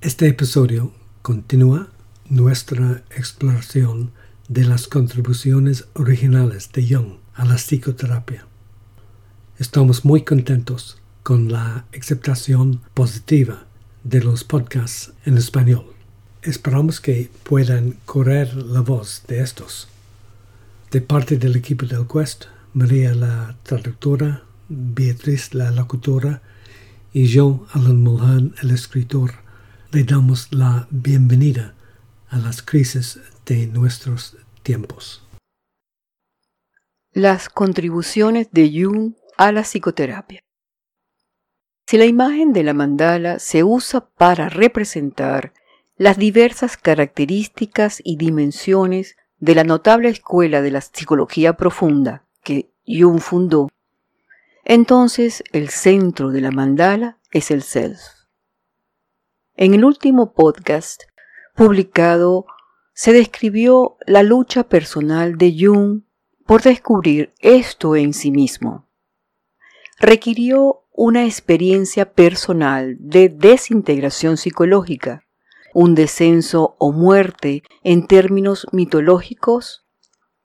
Este episodio continúa nuestra exploración de las contribuciones originales de Jung a la psicoterapia. Estamos muy contentos con la aceptación positiva de los podcasts en español. Esperamos que puedan correr la voz de estos. De parte del equipo del Quest, María la traductora, Beatriz la locutora, y yo, Alan Mulhan, el escritor, le damos la bienvenida a las crisis de nuestros tiempos. Las contribuciones de Jung a la psicoterapia. Si la imagen de la mandala se usa para representar las diversas características y dimensiones de la notable escuela de la psicología profunda que Jung fundó, entonces el centro de la mandala es el self. En el último podcast publicado se describió la lucha personal de Jung por descubrir esto en sí mismo. Requirió una experiencia personal de desintegración psicológica, un descenso o muerte en términos mitológicos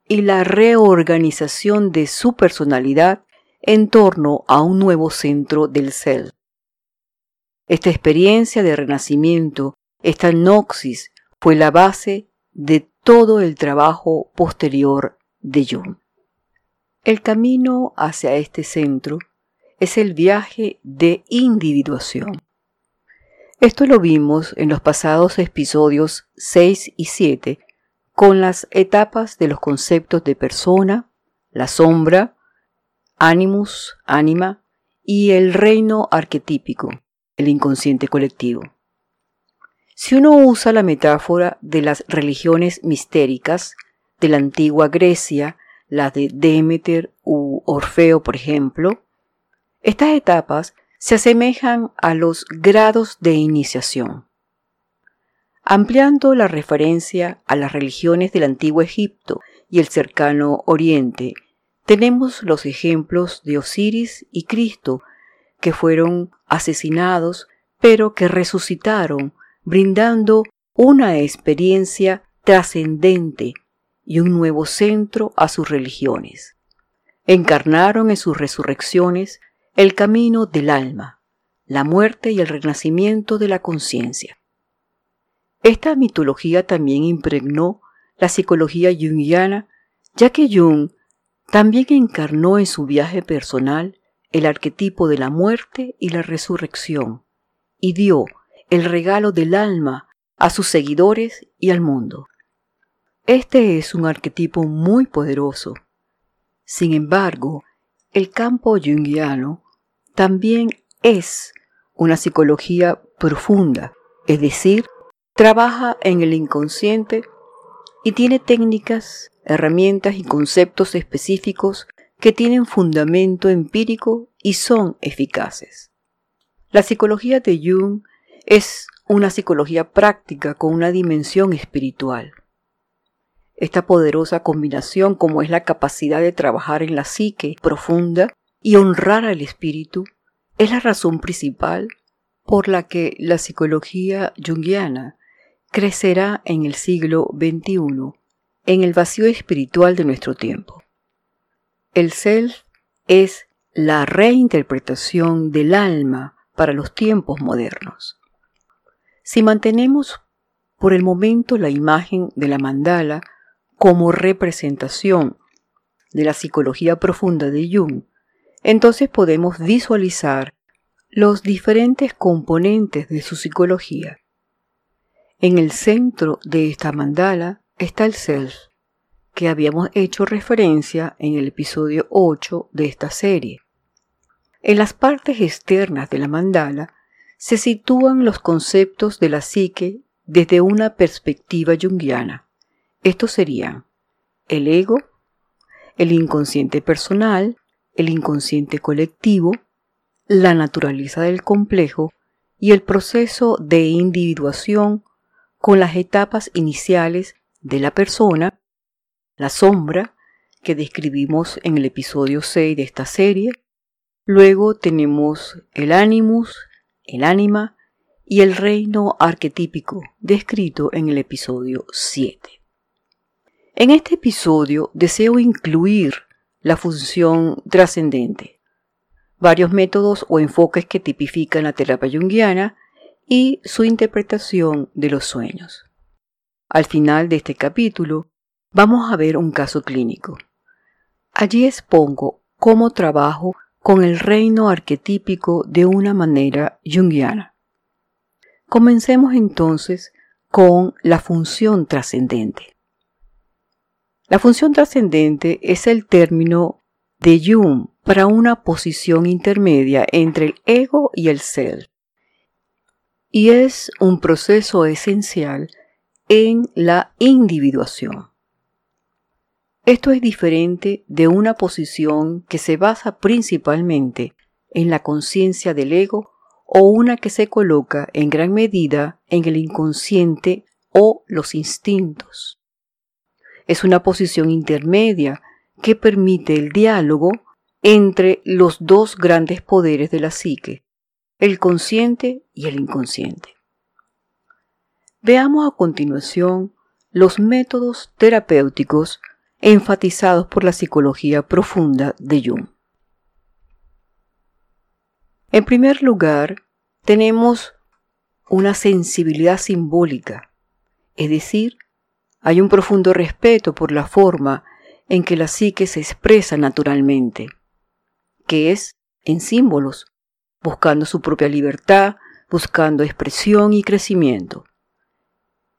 y la reorganización de su personalidad en torno a un nuevo centro del ser. Esta experiencia de renacimiento, esta noxis, fue la base de todo el trabajo posterior de Jung. El camino hacia este centro es el viaje de individuación. Esto lo vimos en los pasados episodios 6 y 7 con las etapas de los conceptos de persona, la sombra, animus, ánima y el reino arquetípico, el inconsciente colectivo. Si uno usa la metáfora de las religiones mistéricas de la antigua Grecia, la de Demeter u Orfeo, por ejemplo, estas etapas se asemejan a los grados de iniciación. Ampliando la referencia a las religiones del antiguo Egipto y el cercano Oriente tenemos los ejemplos de Osiris y Cristo, que fueron asesinados, pero que resucitaron, brindando una experiencia trascendente y un nuevo centro a sus religiones. Encarnaron en sus resurrecciones el camino del alma, la muerte y el renacimiento de la conciencia. Esta mitología también impregnó la psicología junguiana, ya que Jung también encarnó en su viaje personal el arquetipo de la muerte y la resurrección, y dio el regalo del alma a sus seguidores y al mundo. Este es un arquetipo muy poderoso. Sin embargo, el campo junguiano también es una psicología profunda, es decir, trabaja en el inconsciente y tiene técnicas herramientas y conceptos específicos que tienen fundamento empírico y son eficaces. La psicología de Jung es una psicología práctica con una dimensión espiritual. Esta poderosa combinación como es la capacidad de trabajar en la psique profunda y honrar al espíritu es la razón principal por la que la psicología junguiana crecerá en el siglo XXI en el vacío espiritual de nuestro tiempo. El self es la reinterpretación del alma para los tiempos modernos. Si mantenemos por el momento la imagen de la mandala como representación de la psicología profunda de Jung, entonces podemos visualizar los diferentes componentes de su psicología. En el centro de esta mandala está el self, que habíamos hecho referencia en el episodio 8 de esta serie. En las partes externas de la mandala se sitúan los conceptos de la psique desde una perspectiva junguiana. Estos serían el ego, el inconsciente personal, el inconsciente colectivo, la naturaleza del complejo y el proceso de individuación con las etapas iniciales de la persona, la sombra, que describimos en el episodio 6 de esta serie. Luego tenemos el animus, el ánima y el reino arquetípico descrito en el episodio 7. En este episodio deseo incluir la función trascendente, varios métodos o enfoques que tipifican la terapia junguiana y su interpretación de los sueños. Al final de este capítulo vamos a ver un caso clínico. Allí expongo cómo trabajo con el reino arquetípico de una manera junguiana. Comencemos entonces con la función trascendente. La función trascendente es el término de Jung para una posición intermedia entre el ego y el ser, y es un proceso esencial en la individuación. Esto es diferente de una posición que se basa principalmente en la conciencia del ego o una que se coloca en gran medida en el inconsciente o los instintos. Es una posición intermedia que permite el diálogo entre los dos grandes poderes de la psique, el consciente y el inconsciente. Veamos a continuación los métodos terapéuticos enfatizados por la psicología profunda de Jung. En primer lugar, tenemos una sensibilidad simbólica, es decir, hay un profundo respeto por la forma en que la psique se expresa naturalmente, que es en símbolos, buscando su propia libertad, buscando expresión y crecimiento.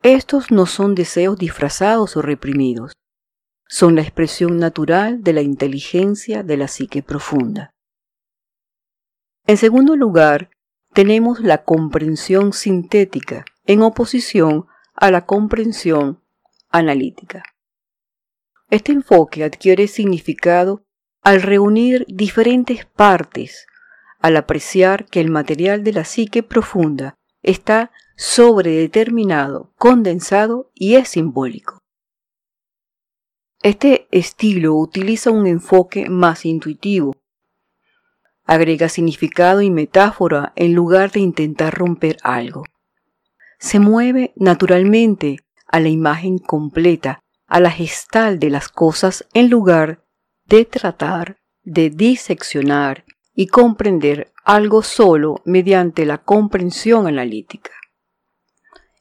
Estos no son deseos disfrazados o reprimidos, son la expresión natural de la inteligencia de la psique profunda. En segundo lugar, tenemos la comprensión sintética en oposición a la comprensión analítica. Este enfoque adquiere significado al reunir diferentes partes, al apreciar que el material de la psique profunda está sobredeterminado, condensado y es simbólico. Este estilo utiliza un enfoque más intuitivo. Agrega significado y metáfora en lugar de intentar romper algo. Se mueve naturalmente a la imagen completa, a la gestal de las cosas en lugar de tratar de diseccionar y comprender algo solo mediante la comprensión analítica.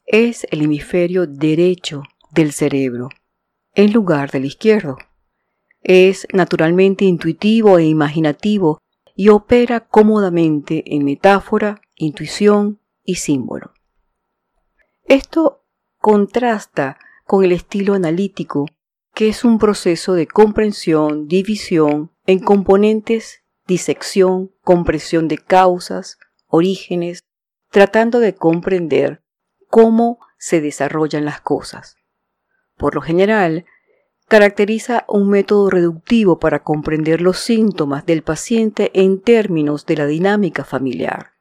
Es el hemisferio derecho del cerebro en lugar del izquierdo. Es naturalmente intuitivo e imaginativo y opera cómodamente en metáfora, intuición y símbolo. Esto contrasta con el estilo analítico, que es un proceso de comprensión, división en componentes, disección, compresión de causas, orígenes, tratando de comprender cómo se desarrollan las cosas por lo general, caracteriza un método reductivo para comprender los síntomas del paciente en términos de la dinámica familiar.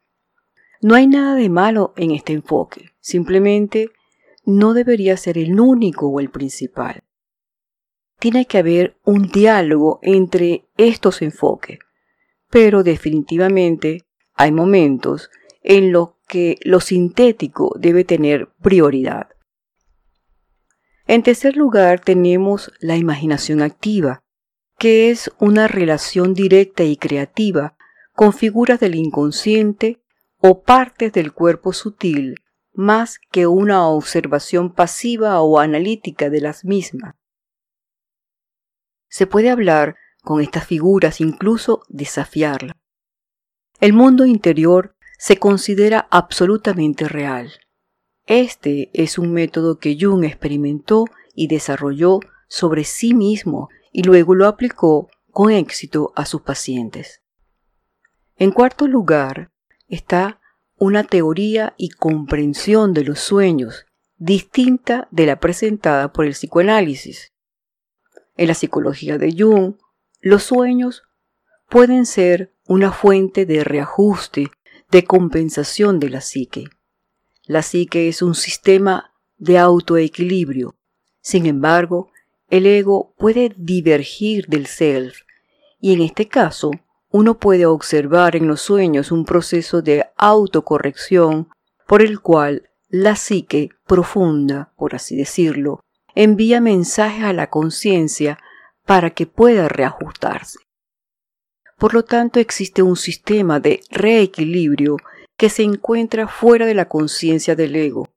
No hay nada de malo en este enfoque, simplemente no debería ser el único o el principal. Tiene que haber un diálogo entre estos enfoques, pero definitivamente hay momentos en los que lo sintético debe tener prioridad. En tercer lugar, tenemos la imaginación activa, que es una relación directa y creativa con figuras del inconsciente o partes del cuerpo sutil, más que una observación pasiva o analítica de las mismas. Se puede hablar con estas figuras, incluso desafiarlas. El mundo interior se considera absolutamente real. Este es un método que Jung experimentó y desarrolló sobre sí mismo y luego lo aplicó con éxito a sus pacientes. En cuarto lugar está una teoría y comprensión de los sueños distinta de la presentada por el psicoanálisis. En la psicología de Jung, los sueños pueden ser una fuente de reajuste, de compensación de la psique. La psique es un sistema de autoequilibrio. Sin embargo, el ego puede divergir del self y en este caso uno puede observar en los sueños un proceso de autocorrección por el cual la psique profunda, por así decirlo, envía mensajes a la conciencia para que pueda reajustarse. Por lo tanto, existe un sistema de reequilibrio que se encuentra fuera de la conciencia del ego.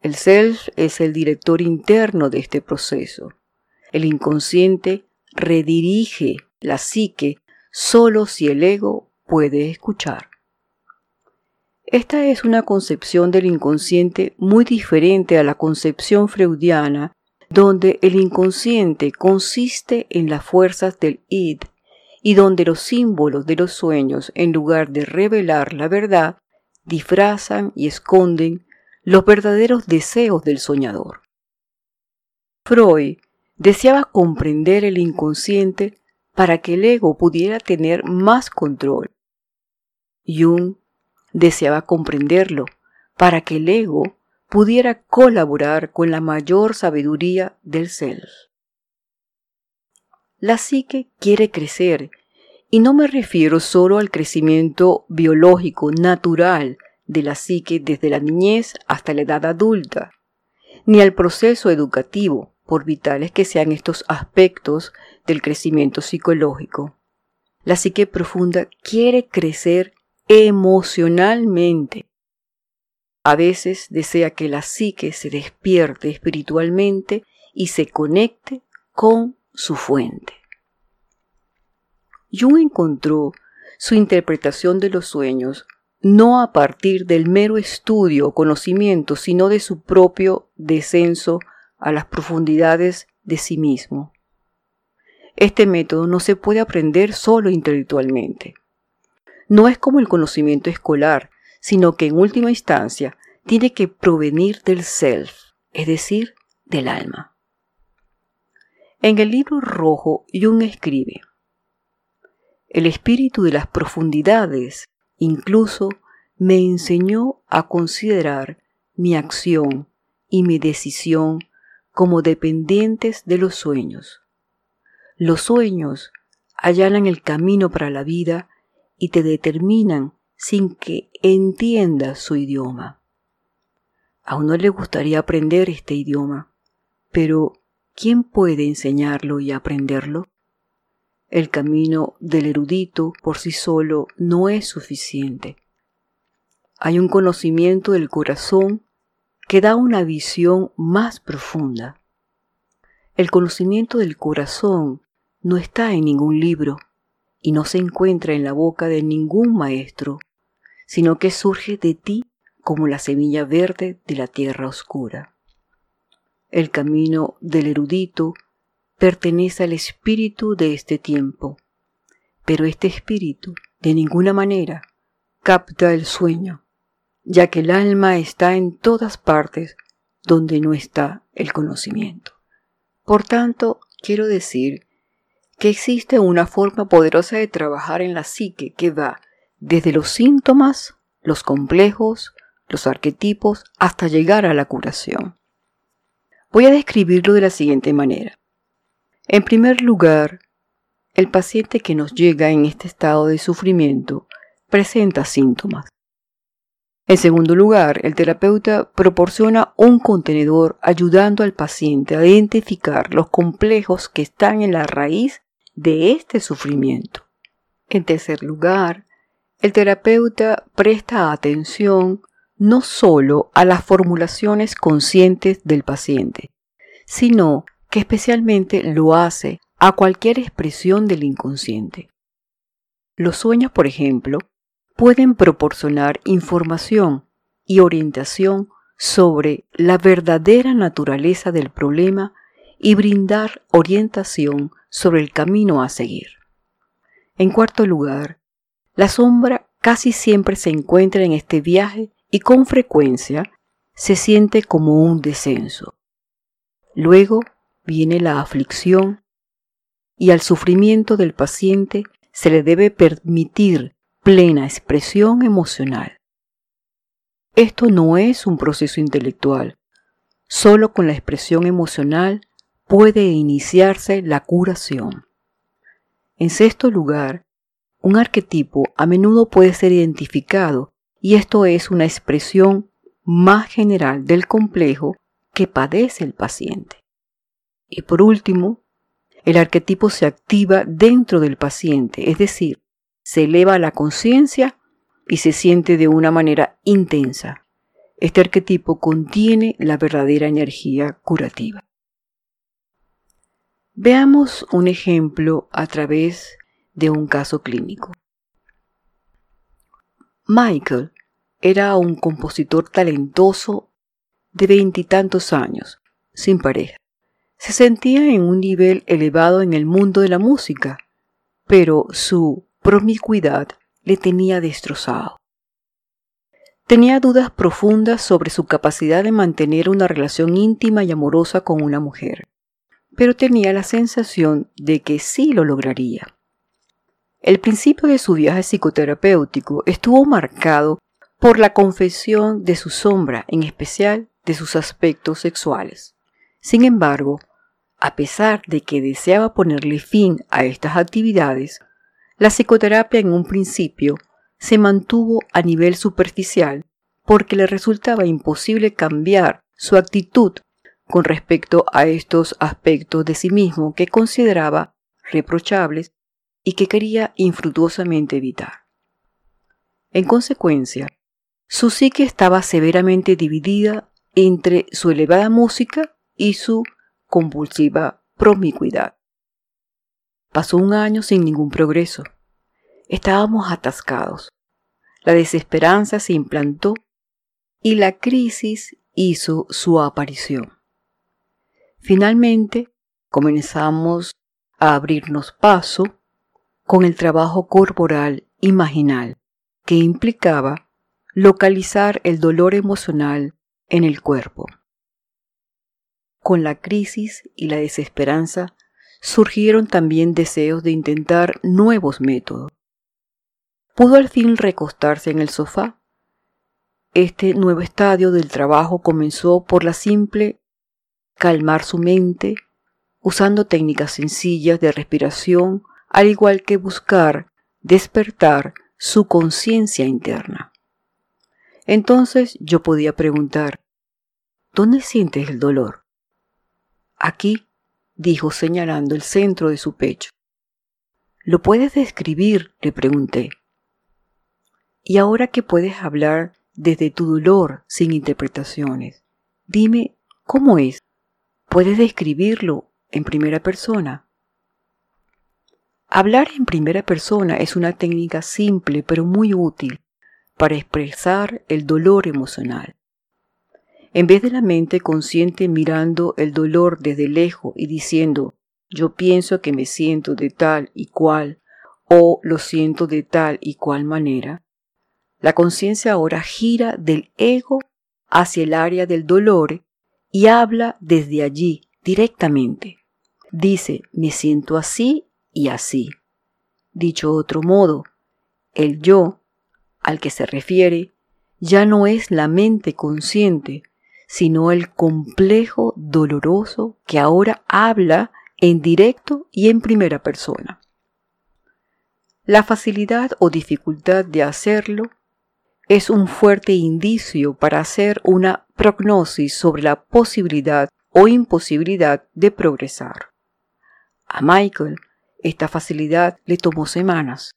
El self es el director interno de este proceso. El inconsciente redirige la psique solo si el ego puede escuchar. Esta es una concepción del inconsciente muy diferente a la concepción freudiana, donde el inconsciente consiste en las fuerzas del id y donde los símbolos de los sueños, en lugar de revelar la verdad, disfrazan y esconden los verdaderos deseos del soñador. Freud deseaba comprender el inconsciente para que el ego pudiera tener más control. Jung deseaba comprenderlo para que el ego pudiera colaborar con la mayor sabiduría del self. La psique quiere crecer, y no me refiero solo al crecimiento biológico natural de la psique desde la niñez hasta la edad adulta, ni al proceso educativo, por vitales que sean estos aspectos del crecimiento psicológico. La psique profunda quiere crecer emocionalmente. A veces desea que la psique se despierte espiritualmente y se conecte con su fuente. Jung encontró su interpretación de los sueños no a partir del mero estudio o conocimiento, sino de su propio descenso a las profundidades de sí mismo. Este método no se puede aprender solo intelectualmente no es como el conocimiento escolar, sino que en última instancia tiene que provenir del self, es decir, del alma. En el libro rojo, Jung escribe, El espíritu de las profundidades incluso me enseñó a considerar mi acción y mi decisión como dependientes de los sueños. Los sueños allanan el camino para la vida y te determinan sin que entiendas su idioma. A uno le gustaría aprender este idioma, pero ¿quién puede enseñarlo y aprenderlo? El camino del erudito por sí solo no es suficiente. Hay un conocimiento del corazón que da una visión más profunda. El conocimiento del corazón no está en ningún libro y no se encuentra en la boca de ningún maestro, sino que surge de ti como la semilla verde de la tierra oscura. El camino del erudito pertenece al espíritu de este tiempo, pero este espíritu de ninguna manera capta el sueño, ya que el alma está en todas partes donde no está el conocimiento. Por tanto, quiero decir que existe una forma poderosa de trabajar en la psique que va desde los síntomas, los complejos, los arquetipos, hasta llegar a la curación. Voy a describirlo de la siguiente manera. En primer lugar, el paciente que nos llega en este estado de sufrimiento presenta síntomas. En segundo lugar, el terapeuta proporciona un contenedor ayudando al paciente a identificar los complejos que están en la raíz de este sufrimiento. En tercer lugar, el terapeuta presta atención no solo a las formulaciones conscientes del paciente, sino que especialmente lo hace a cualquier expresión del inconsciente. Los sueños, por ejemplo, pueden proporcionar información y orientación sobre la verdadera naturaleza del problema y brindar orientación sobre el camino a seguir. En cuarto lugar, la sombra casi siempre se encuentra en este viaje y con frecuencia se siente como un descenso. Luego viene la aflicción y al sufrimiento del paciente se le debe permitir plena expresión emocional. Esto no es un proceso intelectual. Solo con la expresión emocional puede iniciarse la curación. En sexto lugar, un arquetipo a menudo puede ser identificado y esto es una expresión más general del complejo que padece el paciente. Y por último, el arquetipo se activa dentro del paciente, es decir, se eleva la conciencia y se siente de una manera intensa. Este arquetipo contiene la verdadera energía curativa. Veamos un ejemplo a través de un caso clínico. Michael era un compositor talentoso de veintitantos años, sin pareja. Se sentía en un nivel elevado en el mundo de la música, pero su promiscuidad le tenía destrozado. Tenía dudas profundas sobre su capacidad de mantener una relación íntima y amorosa con una mujer, pero tenía la sensación de que sí lo lograría. El principio de su viaje psicoterapéutico estuvo marcado por la confesión de su sombra, en especial de sus aspectos sexuales. Sin embargo, a pesar de que deseaba ponerle fin a estas actividades, la psicoterapia en un principio se mantuvo a nivel superficial porque le resultaba imposible cambiar su actitud con respecto a estos aspectos de sí mismo que consideraba reprochables y que quería infructuosamente evitar. En consecuencia, su psique estaba severamente dividida entre su elevada música y su compulsiva promiscuidad. Pasó un año sin ningún progreso. Estábamos atascados. La desesperanza se implantó y la crisis hizo su aparición. Finalmente, comenzamos a abrirnos paso con el trabajo corporal imaginal que implicaba localizar el dolor emocional en el cuerpo. Con la crisis y la desesperanza surgieron también deseos de intentar nuevos métodos. Pudo al fin recostarse en el sofá. Este nuevo estadio del trabajo comenzó por la simple calmar su mente, usando técnicas sencillas de respiración, al igual que buscar despertar su conciencia interna. Entonces yo podía preguntar, ¿dónde sientes el dolor? Aquí, dijo señalando el centro de su pecho. ¿Lo puedes describir? le pregunté. Y ahora que puedes hablar desde tu dolor sin interpretaciones, dime cómo es. ¿Puedes describirlo en primera persona? Hablar en primera persona es una técnica simple pero muy útil para expresar el dolor emocional. En vez de la mente consciente mirando el dolor desde lejos y diciendo yo pienso que me siento de tal y cual o lo siento de tal y cual manera, la conciencia ahora gira del ego hacia el área del dolor y habla desde allí directamente. Dice me siento así y así. Dicho otro modo, el yo al que se refiere ya no es la mente consciente, sino el complejo doloroso que ahora habla en directo y en primera persona. La facilidad o dificultad de hacerlo es un fuerte indicio para hacer una prognosis sobre la posibilidad o imposibilidad de progresar. A Michael esta facilidad le tomó semanas.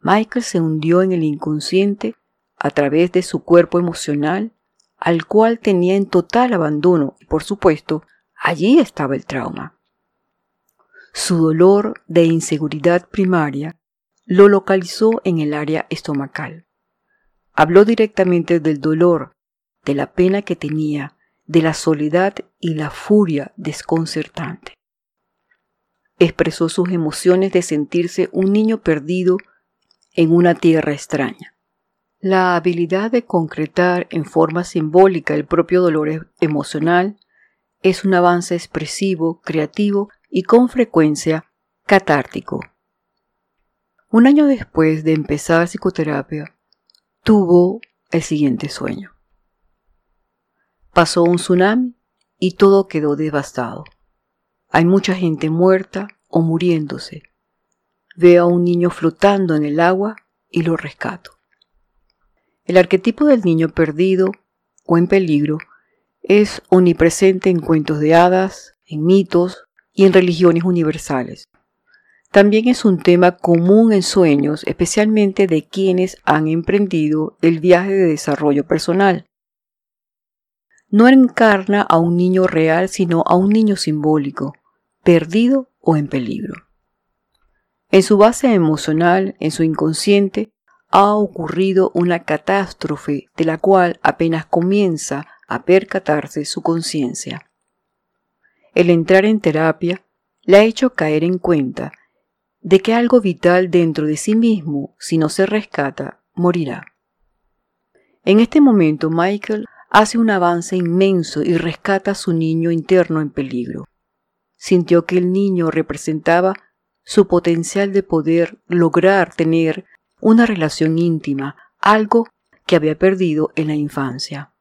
Michael se hundió en el inconsciente a través de su cuerpo emocional al cual tenía en total abandono y por supuesto allí estaba el trauma. Su dolor de inseguridad primaria lo localizó en el área estomacal. Habló directamente del dolor, de la pena que tenía, de la soledad y la furia desconcertante. Expresó sus emociones de sentirse un niño perdido en una tierra extraña. La habilidad de concretar en forma simbólica el propio dolor e- emocional es un avance expresivo, creativo y con frecuencia catártico. Un año después de empezar psicoterapia, tuvo el siguiente sueño. Pasó un tsunami y todo quedó devastado. Hay mucha gente muerta o muriéndose. Veo a un niño flotando en el agua y lo rescato. El arquetipo del niño perdido o en peligro es omnipresente en cuentos de hadas, en mitos y en religiones universales. También es un tema común en sueños, especialmente de quienes han emprendido el viaje de desarrollo personal. No encarna a un niño real, sino a un niño simbólico, perdido o en peligro. En su base emocional, en su inconsciente, ha ocurrido una catástrofe de la cual apenas comienza a percatarse su conciencia. El entrar en terapia le ha hecho caer en cuenta de que algo vital dentro de sí mismo, si no se rescata, morirá. En este momento Michael hace un avance inmenso y rescata a su niño interno en peligro. Sintió que el niño representaba su potencial de poder lograr tener una relación íntima, algo que había perdido en la infancia.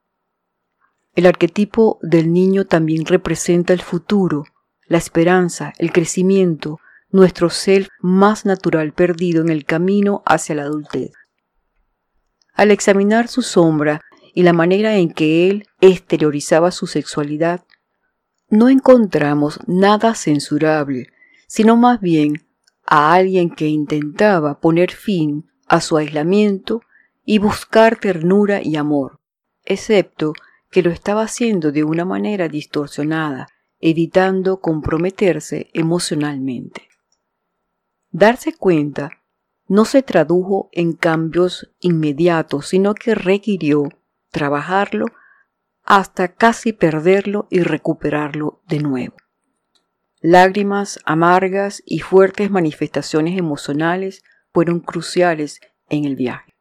El arquetipo del niño también representa el futuro, la esperanza, el crecimiento, nuestro ser más natural perdido en el camino hacia la adultez. Al examinar su sombra y la manera en que él exteriorizaba su sexualidad, no encontramos nada censurable, sino más bien a alguien que intentaba poner fin a su aislamiento y buscar ternura y amor, excepto que lo estaba haciendo de una manera distorsionada, evitando comprometerse emocionalmente. Darse cuenta no se tradujo en cambios inmediatos, sino que requirió trabajarlo hasta casi perderlo y recuperarlo de nuevo. Lágrimas amargas y fuertes manifestaciones emocionales fueron cruciales en el viaje.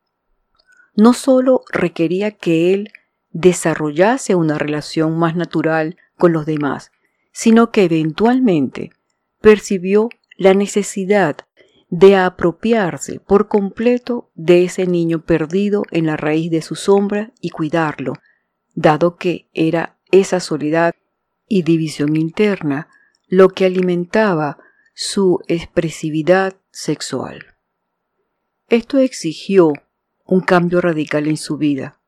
No solo requería que él desarrollase una relación más natural con los demás, sino que eventualmente percibió la necesidad de apropiarse por completo de ese niño perdido en la raíz de su sombra y cuidarlo, dado que era esa soledad y división interna lo que alimentaba su expresividad sexual. Esto exigió un cambio radical en su vida,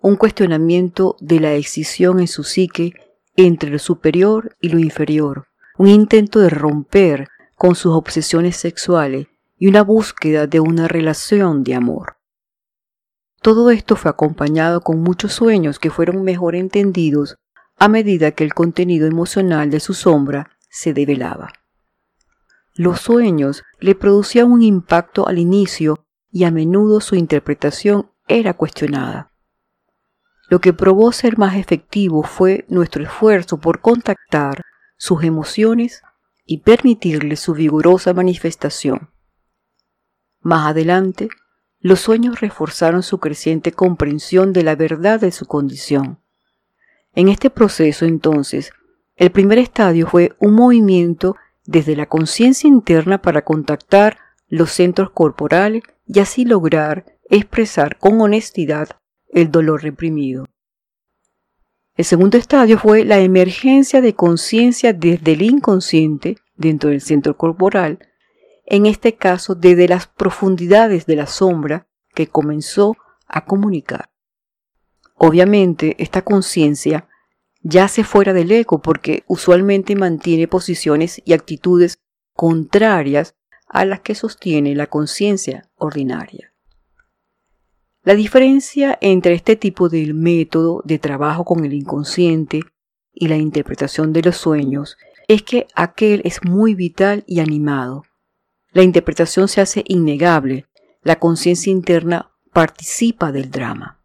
un cuestionamiento de la excisión en su psique entre lo superior y lo inferior, un intento de romper con sus obsesiones sexuales y una búsqueda de una relación de amor. Todo esto fue acompañado con muchos sueños que fueron mejor entendidos a medida que el contenido emocional de su sombra se develaba. Los sueños le producían un impacto al inicio y a menudo su interpretación era cuestionada. Lo que probó ser más efectivo fue nuestro esfuerzo por contactar sus emociones y permitirle su vigorosa manifestación. Más adelante, los sueños reforzaron su creciente comprensión de la verdad de su condición. En este proceso, entonces, el primer estadio fue un movimiento desde la conciencia interna para contactar los centros corporales y así lograr expresar con honestidad el dolor reprimido. El segundo estadio fue la emergencia de conciencia desde el inconsciente, dentro del centro corporal, en este caso desde las profundidades de la sombra que comenzó a comunicar. Obviamente, esta conciencia yace fuera del eco porque usualmente mantiene posiciones y actitudes contrarias a las que sostiene la conciencia ordinaria. La diferencia entre este tipo de método de trabajo con el inconsciente y la interpretación de los sueños es que aquel es muy vital y animado. La interpretación se hace innegable, la conciencia interna participa del drama.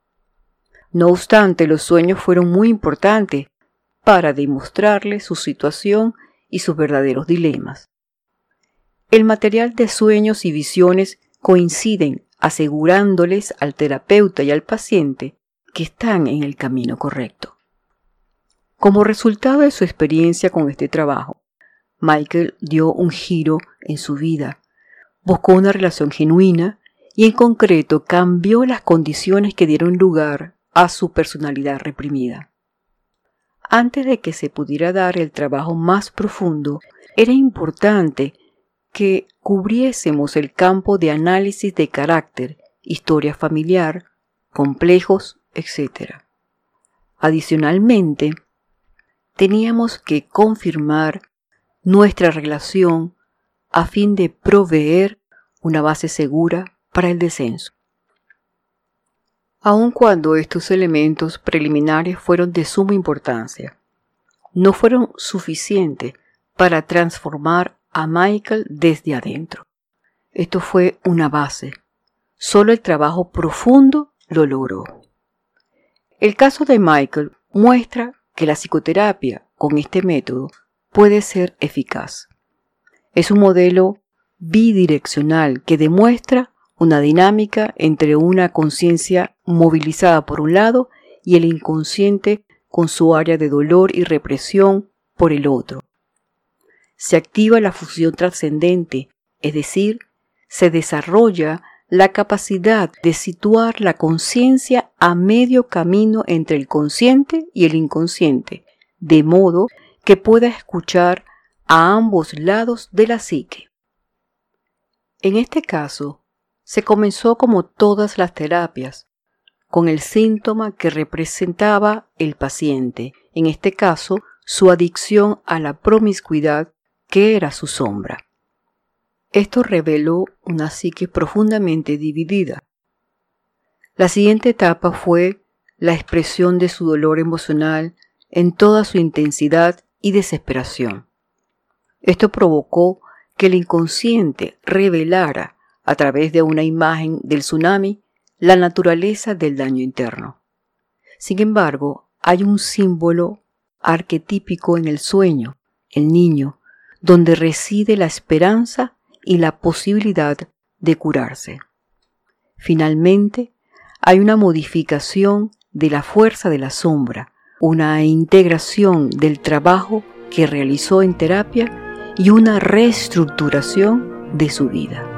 No obstante, los sueños fueron muy importantes para demostrarle su situación y sus verdaderos dilemas. El material de sueños y visiones coinciden asegurándoles al terapeuta y al paciente que están en el camino correcto. Como resultado de su experiencia con este trabajo, Michael dio un giro en su vida, buscó una relación genuina y en concreto cambió las condiciones que dieron lugar a su personalidad reprimida. Antes de que se pudiera dar el trabajo más profundo, era importante que cubriésemos el campo de análisis de carácter, historia familiar, complejos, etc. Adicionalmente, teníamos que confirmar nuestra relación a fin de proveer una base segura para el descenso. Aun cuando estos elementos preliminares fueron de suma importancia, no fueron suficientes para transformar a Michael desde adentro. Esto fue una base. Solo el trabajo profundo lo logró. El caso de Michael muestra que la psicoterapia con este método puede ser eficaz. Es un modelo bidireccional que demuestra una dinámica entre una conciencia movilizada por un lado y el inconsciente con su área de dolor y represión por el otro. Se activa la fusión trascendente, es decir, se desarrolla la capacidad de situar la conciencia a medio camino entre el consciente y el inconsciente, de modo que pueda escuchar a ambos lados de la psique. En este caso, se comenzó como todas las terapias, con el síntoma que representaba el paciente, en este caso su adicción a la promiscuidad que era su sombra. Esto reveló una psique profundamente dividida. La siguiente etapa fue la expresión de su dolor emocional en toda su intensidad y desesperación. Esto provocó que el inconsciente revelara, a través de una imagen del tsunami, la naturaleza del daño interno. Sin embargo, hay un símbolo arquetípico en el sueño, el niño, donde reside la esperanza y la posibilidad de curarse. Finalmente, hay una modificación de la fuerza de la sombra, una integración del trabajo que realizó en terapia y una reestructuración de su vida.